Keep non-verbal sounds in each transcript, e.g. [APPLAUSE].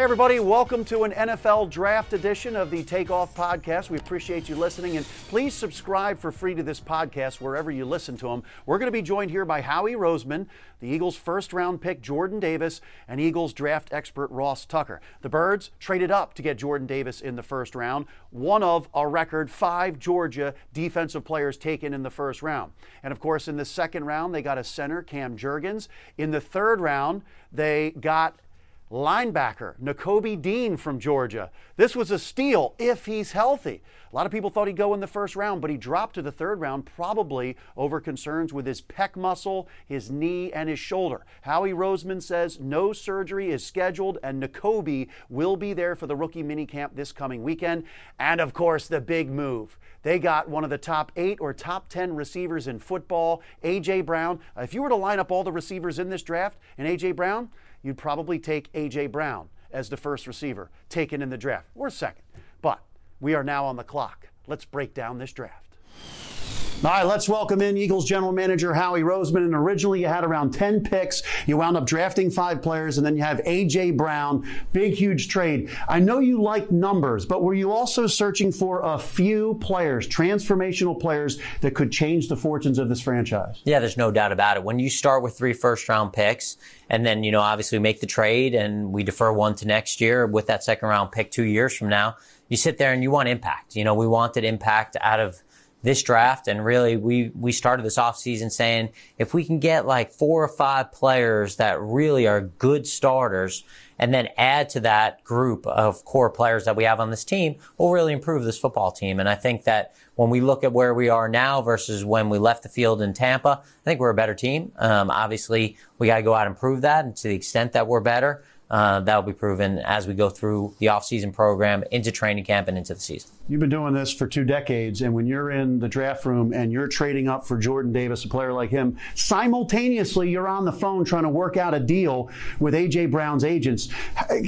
Hey, everybody, welcome to an NFL draft edition of the Takeoff Podcast. We appreciate you listening, and please subscribe for free to this podcast wherever you listen to them. We're going to be joined here by Howie Roseman, the Eagles' first round pick, Jordan Davis, and Eagles draft expert, Ross Tucker. The Birds traded up to get Jordan Davis in the first round, one of a record five Georgia defensive players taken in the first round. And of course, in the second round, they got a center, Cam Jurgens. In the third round, they got linebacker Nakobe Dean from Georgia. This was a steal if he's healthy. A lot of people thought he'd go in the first round, but he dropped to the third round probably over concerns with his pec muscle, his knee, and his shoulder. Howie Roseman says no surgery is scheduled, and Nakobe will be there for the rookie minicamp this coming weekend. And of course, the big move. They got one of the top eight or top 10 receivers in football, A.J. Brown. If you were to line up all the receivers in this draft and A.J. Brown, you'd probably take A.J. Brown as the first receiver taken in the draft, or second. But we are now on the clock. Let's break down this draft. All right, let's welcome in Eagles general manager Howie Roseman. And originally you had around 10 picks. You wound up drafting five players, and then you have A.J. Brown. Big, huge trade. I know you like numbers, but were you also searching for a few players, transformational players that could change the fortunes of this franchise? Yeah, there's no doubt about it. When you start with three first round picks, and then, you know, obviously we make the trade and we defer one to next year with that second round pick two years from now, you sit there and you want impact. You know, we wanted impact out of this draft. And really, we, we started this offseason saying if we can get like four or five players that really are good starters and then add to that group of core players that we have on this team, we'll really improve this football team. And I think that when we look at where we are now versus when we left the field in Tampa, I think we're a better team. Um, obviously, we got to go out and prove that. And to the extent that we're better, uh, that'll be proven as we go through the offseason program into training camp and into the season. You've been doing this for two decades, and when you're in the draft room and you're trading up for Jordan Davis, a player like him, simultaneously you're on the phone trying to work out a deal with AJ Brown's agents.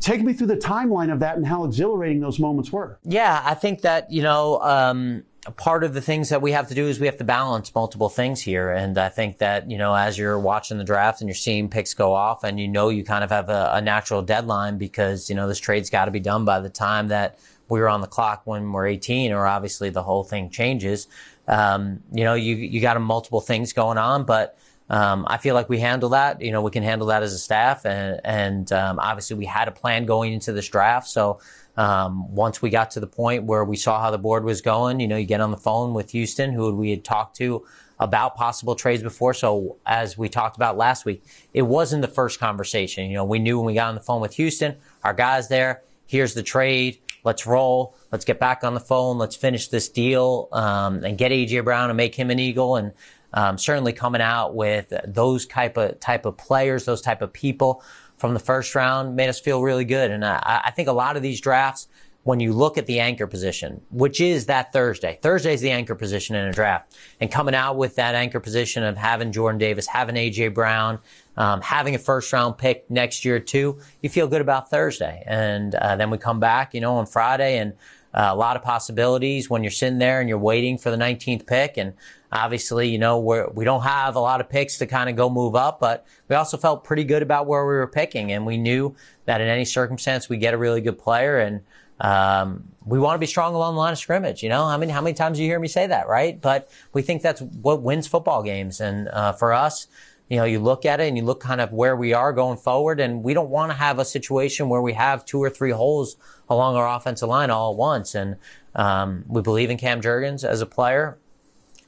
Take me through the timeline of that and how exhilarating those moments were. Yeah, I think that you know. Um, part of the things that we have to do is we have to balance multiple things here. And I think that, you know, as you're watching the draft and you're seeing picks go off and you know you kind of have a, a natural deadline because, you know, this trade's got to be done by the time that we're on the clock when we're 18 or obviously the whole thing changes. Um, you know, you, you got multiple things going on, but, um, I feel like we handle that. You know, we can handle that as a staff, and, and um, obviously we had a plan going into this draft. So um, once we got to the point where we saw how the board was going, you know, you get on the phone with Houston, who we had talked to about possible trades before. So as we talked about last week, it wasn't the first conversation. You know, we knew when we got on the phone with Houston, our guys there, here's the trade. Let's roll. Let's get back on the phone. Let's finish this deal um, and get AJ Brown and make him an Eagle. And um, certainly coming out with those type of type of players, those type of people from the first round made us feel really good. And I, I think a lot of these drafts, when you look at the anchor position, which is that Thursday, Thursday is the anchor position in a draft, and coming out with that anchor position of having Jordan Davis, having AJ Brown, um, having a first round pick next year too, you feel good about Thursday. And uh, then we come back, you know, on Friday and uh, a lot of possibilities when you're sitting there and you're waiting for the 19th pick. And obviously, you know, we're, we don't have a lot of picks to kind of go move up, but we also felt pretty good about where we were picking. And we knew that in any circumstance, we get a really good player. And um, we want to be strong along the line of scrimmage. You know, I mean, how many times do you hear me say that, right? But we think that's what wins football games. And uh, for us, you know, you look at it and you look kind of where we are going forward, and we don't want to have a situation where we have two or three holes along our offensive line all at once. And um, we believe in Cam Jurgens as a player.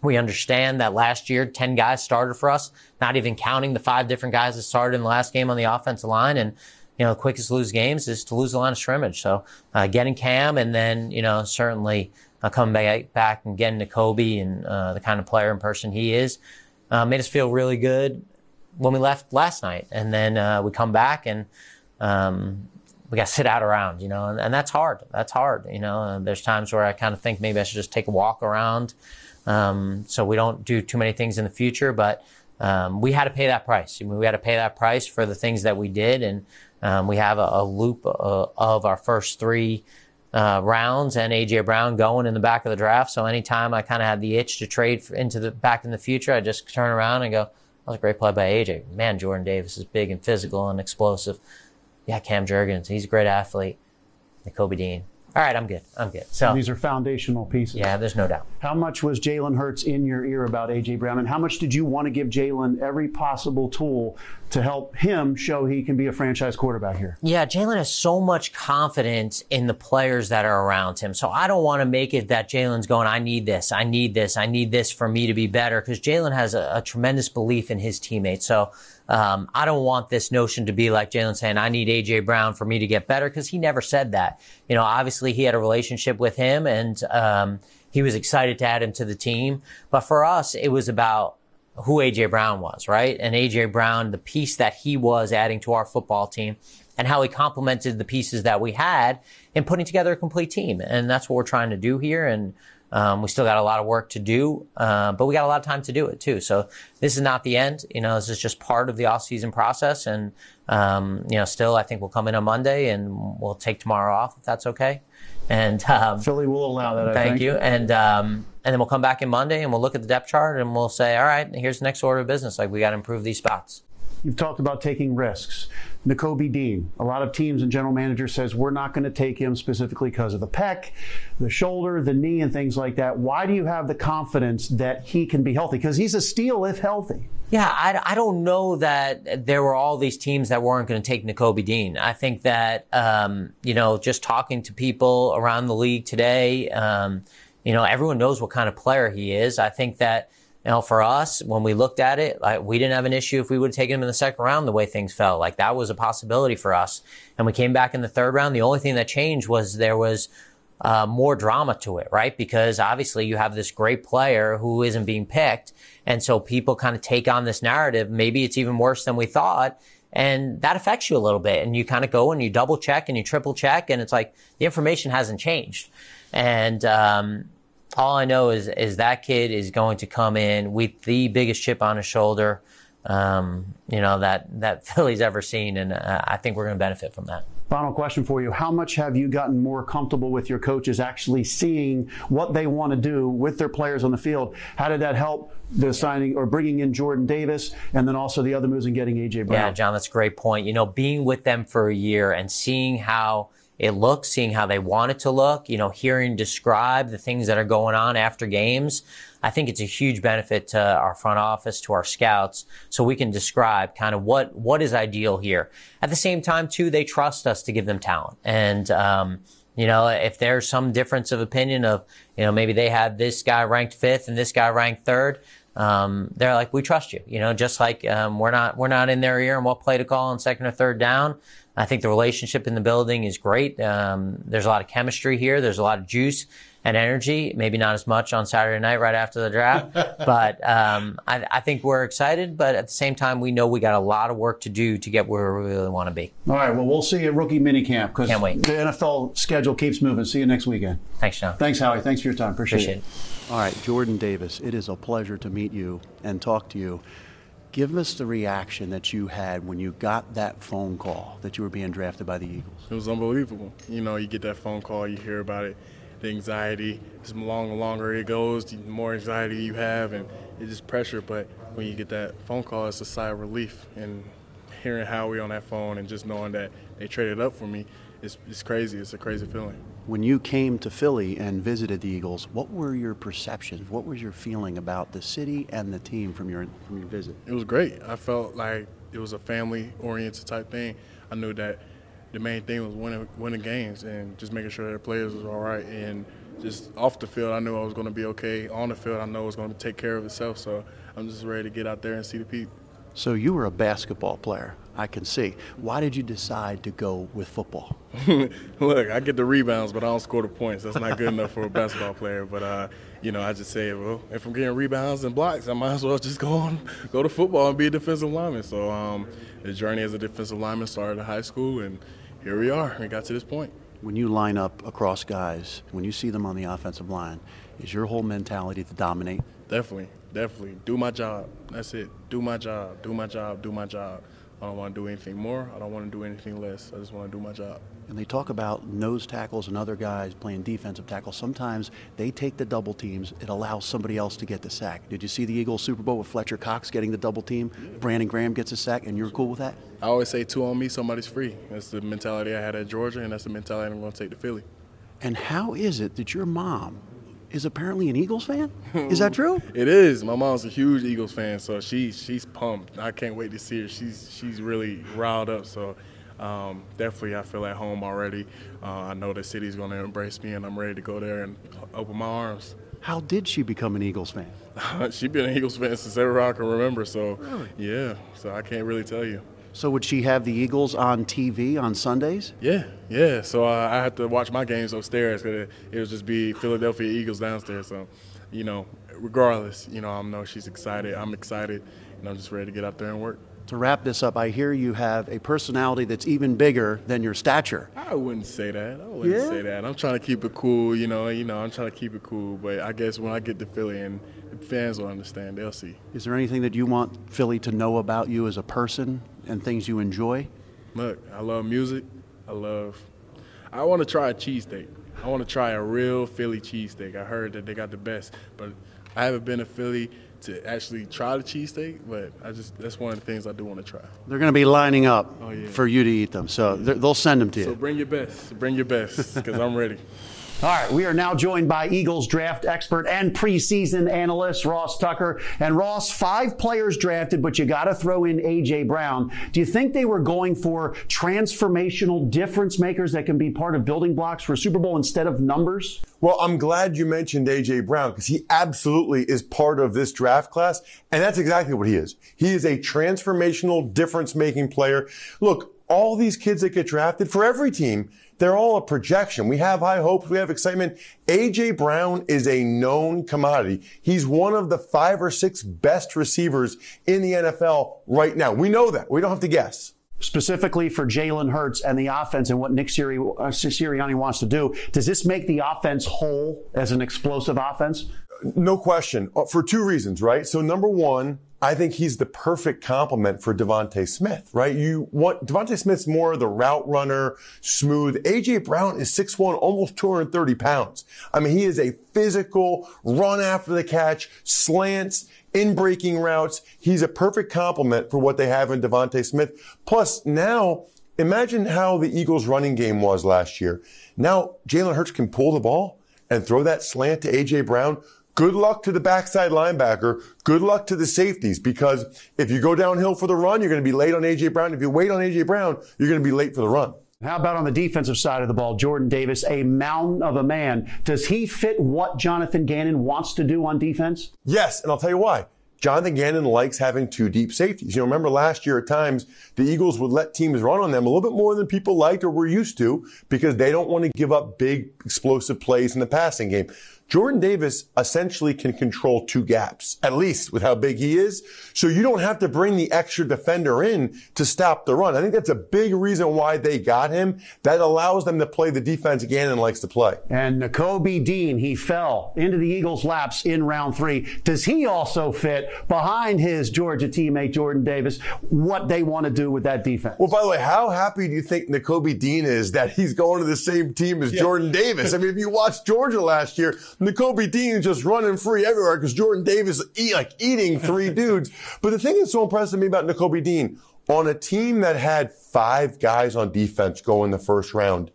We understand that last year, 10 guys started for us, not even counting the five different guys that started in the last game on the offensive line. And, you know, the quickest to lose games is to lose the line of scrimmage. So, uh, getting Cam and then, you know, certainly uh, coming back, back and getting Nakobe and uh, the kind of player and person he is, uh, made us feel really good when we left last night. And then uh, we come back and, um, we got to sit out around, you know, and, and, that's hard. That's hard, you know. And there's times where I kind of think maybe I should just take a walk around, um, so we don't do too many things in the future. But um, we had to pay that price. I mean, we had to pay that price for the things that we did, and um, we have a, a loop uh, of our first three uh, rounds and AJ Brown going in the back of the draft. So anytime I kind of had the itch to trade for, into the back in the future, I just turn around and go, "That was a great play by AJ." Man, Jordan Davis is big and physical and explosive yeah, Cam Jurgens, he's a great athlete. Nakobe Dean. All right, I'm good. I'm good. So these are foundational pieces. Yeah, there's no doubt. How much was Jalen Hurts in your ear about AJ Brown, and how much did you want to give Jalen every possible tool to help him show he can be a franchise quarterback here? Yeah, Jalen has so much confidence in the players that are around him. So I don't want to make it that Jalen's going, I need this, I need this, I need this for me to be better, because Jalen has a, a tremendous belief in his teammates. So um, I don't want this notion to be like Jalen saying, I need AJ Brown for me to get better because he never said that. You know, obviously he had a relationship with him and, um, he was excited to add him to the team. But for us, it was about who AJ Brown was, right? And AJ Brown, the piece that he was adding to our football team and how he complemented the pieces that we had in putting together a complete team. And that's what we're trying to do here. And um, we still got a lot of work to do, uh, but we got a lot of time to do it too. So this is not the end. You know, this is just part of the off season process. And, um, you know, still, I think we'll come in on Monday and we'll take tomorrow off if that's okay. And um, Philly will allow that. I thank think. you. And um, and then we'll come back in Monday and we'll look at the depth chart and we'll say, all right, here's the next order of business. Like we got to improve these spots. You've talked about taking risks. Nakobe Dean. A lot of teams and general managers says we're not going to take him specifically because of the pec, the shoulder, the knee, and things like that. Why do you have the confidence that he can be healthy? Because he's a steal if healthy. Yeah, I, I don't know that there were all these teams that weren't going to take Nakobe Dean. I think that, um, you know, just talking to people around the league today, um, you know, everyone knows what kind of player he is. I think that, know, for us, when we looked at it, like we didn't have an issue if we would have taken him in the second round the way things felt. Like that was a possibility for us. And we came back in the third round. The only thing that changed was there was uh, more drama to it, right? Because obviously you have this great player who isn't being picked. And so people kind of take on this narrative. Maybe it's even worse than we thought. And that affects you a little bit. And you kind of go and you double check and you triple check. And it's like the information hasn't changed. And, um, all I know is is that kid is going to come in with the biggest chip on his shoulder, um, you know that that [LAUGHS] Philly's ever seen, and uh, I think we're going to benefit from that. Final question for you. How much have you gotten more comfortable with your coaches actually seeing what they want to do with their players on the field? How did that help the signing or bringing in Jordan Davis and then also the other moves and getting AJ Brown? Yeah, John, that's a great point. You know, being with them for a year and seeing how it looks, seeing how they want it to look, you know, hearing describe the things that are going on after games. I think it's a huge benefit to our front office, to our scouts, so we can describe kind of what, what is ideal here. At the same time, too, they trust us to give them talent. And, um, you know, if there's some difference of opinion of, you know, maybe they had this guy ranked fifth and this guy ranked third, um, they're like, we trust you. You know, just like um, we're not we're not in their ear and what play to call on second or third down. I think the relationship in the building is great. Um, there's a lot of chemistry here. There's a lot of juice and energy. Maybe not as much on Saturday night right after the draft, [LAUGHS] but um, I, I, think we're excited. But at the same time, we know we got a lot of work to do to get where we really want to be. All right. Well, we'll see you at rookie minicamp because the NFL schedule keeps moving. See you next weekend. Thanks, John. Thanks, Howie. Thanks for your time. Appreciate, Appreciate it. it. All right, Jordan Davis. It is a pleasure to meet you and talk to you. Give us the reaction that you had when you got that phone call that you were being drafted by the Eagles. It was unbelievable. You know, you get that phone call, you hear about it, the anxiety. The longer, longer it goes, the more anxiety you have, and it's just pressure. But when you get that phone call, it's a sigh of relief. And hearing Howie on that phone and just knowing that they traded up for me, it's, it's crazy. It's a crazy feeling. When you came to Philly and visited the Eagles, what were your perceptions? What was your feeling about the city and the team from your from your visit? It was great. I felt like it was a family-oriented type thing. I knew that the main thing was winning winning games and just making sure that the players was all right. And just off the field, I knew I was going to be okay. On the field, I know it was going to take care of itself. So I'm just ready to get out there and see the people. So you were a basketball player, I can see. Why did you decide to go with football? [LAUGHS] Look, I get the rebounds, but I don't score the points. That's not good enough for a basketball player. But uh, you know, I just say, well, if I'm getting rebounds and blocks, I might as well just go on, go to football and be a defensive lineman. So um, the journey as a defensive lineman started in high school, and here we are. We got to this point. When you line up across guys, when you see them on the offensive line, is your whole mentality to dominate? Definitely, definitely. Do my job. That's it. Do my job. Do my job. Do my job. I don't want to do anything more. I don't want to do anything less. I just want to do my job. And they talk about nose tackles and other guys playing defensive tackles. Sometimes they take the double teams. It allows somebody else to get the sack. Did you see the Eagles Super Bowl with Fletcher Cox getting the double team? Brandon Graham gets a sack, and you're cool with that? I always say two on me, somebody's free. That's the mentality I had at Georgia, and that's the mentality I'm going to take to Philly. And how is it that your mom is apparently an Eagles fan. [LAUGHS] Is that true? it is. My mom's a huge Eagles fan, so she she's pumped. I can't wait to see her. She's she's really riled up. So um, definitely, I feel at home already. Uh, I know the city's going to embrace me, and I'm ready to go there and open my arms. How did she become an Eagles fan? [LAUGHS] She's been an Eagles fan since ever I can remember. So really? yeah, so I can't really tell you. So would she have the Eagles on TV on Sundays? Yeah, yeah. So uh, I had to watch my games upstairs because it would just be Philadelphia Eagles downstairs. So, you know, regardless, you know, I know she's excited. I'm excited, and I'm just ready to get out there and work. To wrap this up, I hear you have a personality that's even bigger than your stature. I wouldn't say that. I wouldn't yeah? say that. I'm trying to keep it cool, you know. You know, I'm trying to keep it cool. But I guess when I get to Philly and fans will understand, they'll see. Is there anything that you want Philly to know about you as a person and things you enjoy? Look, I love music. I love. I want to try a cheesesteak. I want to try a real Philly cheesesteak. I heard that they got the best, but I haven't been to Philly to actually try the cheesesteak, but I just that's one of the things I do want to try. They're going to be lining up oh, yeah. for you to eat them, so they'll send them to you. So bring your best, bring your best, because I'm ready. [LAUGHS] All right, we are now joined by Eagles draft expert and preseason analyst Ross Tucker. And Ross, five players drafted, but you got to throw in AJ Brown. Do you think they were going for transformational difference makers that can be part of building blocks for Super Bowl instead of numbers? Well, I'm glad you mentioned AJ Brown because he absolutely is part of this draft class, and that's exactly what he is. He is a transformational difference making player. Look, all these kids that get drafted for every team, they're all a projection. We have high hopes. We have excitement. AJ Brown is a known commodity. He's one of the five or six best receivers in the NFL right now. We know that. We don't have to guess specifically for Jalen Hurts and the offense and what Nick Siri, uh, Sirianni wants to do. Does this make the offense whole as an explosive offense? No question. Uh, for two reasons, right? So number one, I think he's the perfect complement for DeVonta Smith, right? You want DeVonta Smith's more the route runner, smooth. AJ Brown is 6'1", almost 230 pounds. I mean, he is a physical, run after the catch, slants, in breaking routes. He's a perfect complement for what they have in DeVonta Smith. Plus now, imagine how the Eagles running game was last year. Now Jalen Hurts can pull the ball and throw that slant to AJ Brown Good luck to the backside linebacker. Good luck to the safeties because if you go downhill for the run, you're going to be late on A.J. Brown. If you wait on A.J. Brown, you're going to be late for the run. How about on the defensive side of the ball? Jordan Davis, a mountain of a man. Does he fit what Jonathan Gannon wants to do on defense? Yes, and I'll tell you why. Jonathan Gannon likes having two deep safeties. You know, remember last year at times, the Eagles would let teams run on them a little bit more than people liked or were used to because they don't want to give up big explosive plays in the passing game. Jordan Davis essentially can control two gaps, at least with how big he is. So you don't have to bring the extra defender in to stop the run. I think that's a big reason why they got him. That allows them to play the defense Gannon likes to play. And Nakobe Dean, he fell into the Eagles' laps in round three. Does he also fit behind his Georgia teammate Jordan Davis? What they want to do with that defense? Well, by the way, how happy do you think Nakobe Dean is that he's going to the same team as yeah. Jordan Davis? I mean, if you watched Georgia last year, Nakobe Dean just running free everywhere because Jordan Davis eat, like eating three [LAUGHS] dudes. But the thing that's so impressive to me about Nakobe Dean, on a team that had five guys on defense go in the first round,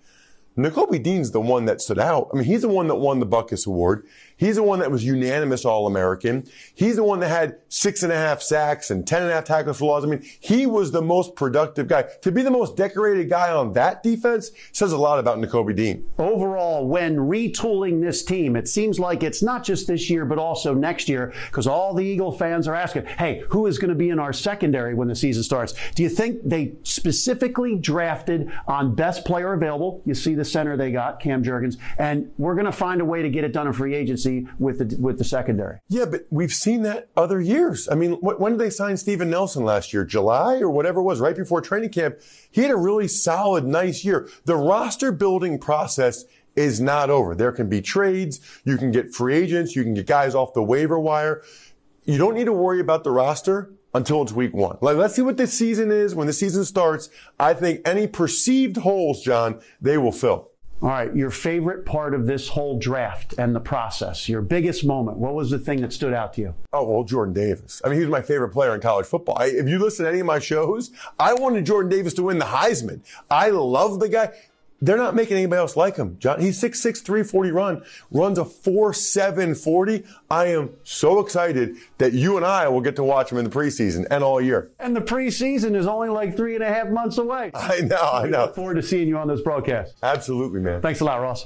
Nakobe Dean's the one that stood out. I mean, he's the one that won the Butkus Award. He's the one that was unanimous All-American. He's the one that had six and a half sacks and ten and a half tackles for loss. I mean, he was the most productive guy. To be the most decorated guy on that defense says a lot about Nakobe Dean. Overall, when retooling this team, it seems like it's not just this year, but also next year, because all the Eagle fans are asking, hey, who is going to be in our secondary when the season starts? Do you think they specifically drafted on best player available? You see the center they got, Cam Jurgens, and we're going to find a way to get it done in free agency with the with the secondary. Yeah, but we've seen that other years. I mean, when did they sign Steven Nelson last year? July or whatever it was, right before training camp. He had a really solid, nice year. The roster building process is not over. There can be trades. You can get free agents. You can get guys off the waiver wire. You don't need to worry about the roster until it's week one. Like, let's see what this season is. When the season starts, I think any perceived holes, John, they will fill. All right, your favorite part of this whole draft and the process, your biggest moment. What was the thing that stood out to you? Oh, well, Jordan Davis. I mean, he was my favorite player in college football. I, if you listen to any of my shows, I wanted Jordan Davis to win the Heisman. I love the guy. They're not making anybody else like him. John, he's 6'6", 340 run, runs a 4'7", 40. I am so excited that you and I will get to watch him in the preseason and all year. And the preseason is only like three and a half months away. I know, I know. Look forward to seeing you on this broadcast. Absolutely, man. Thanks a lot, Ross.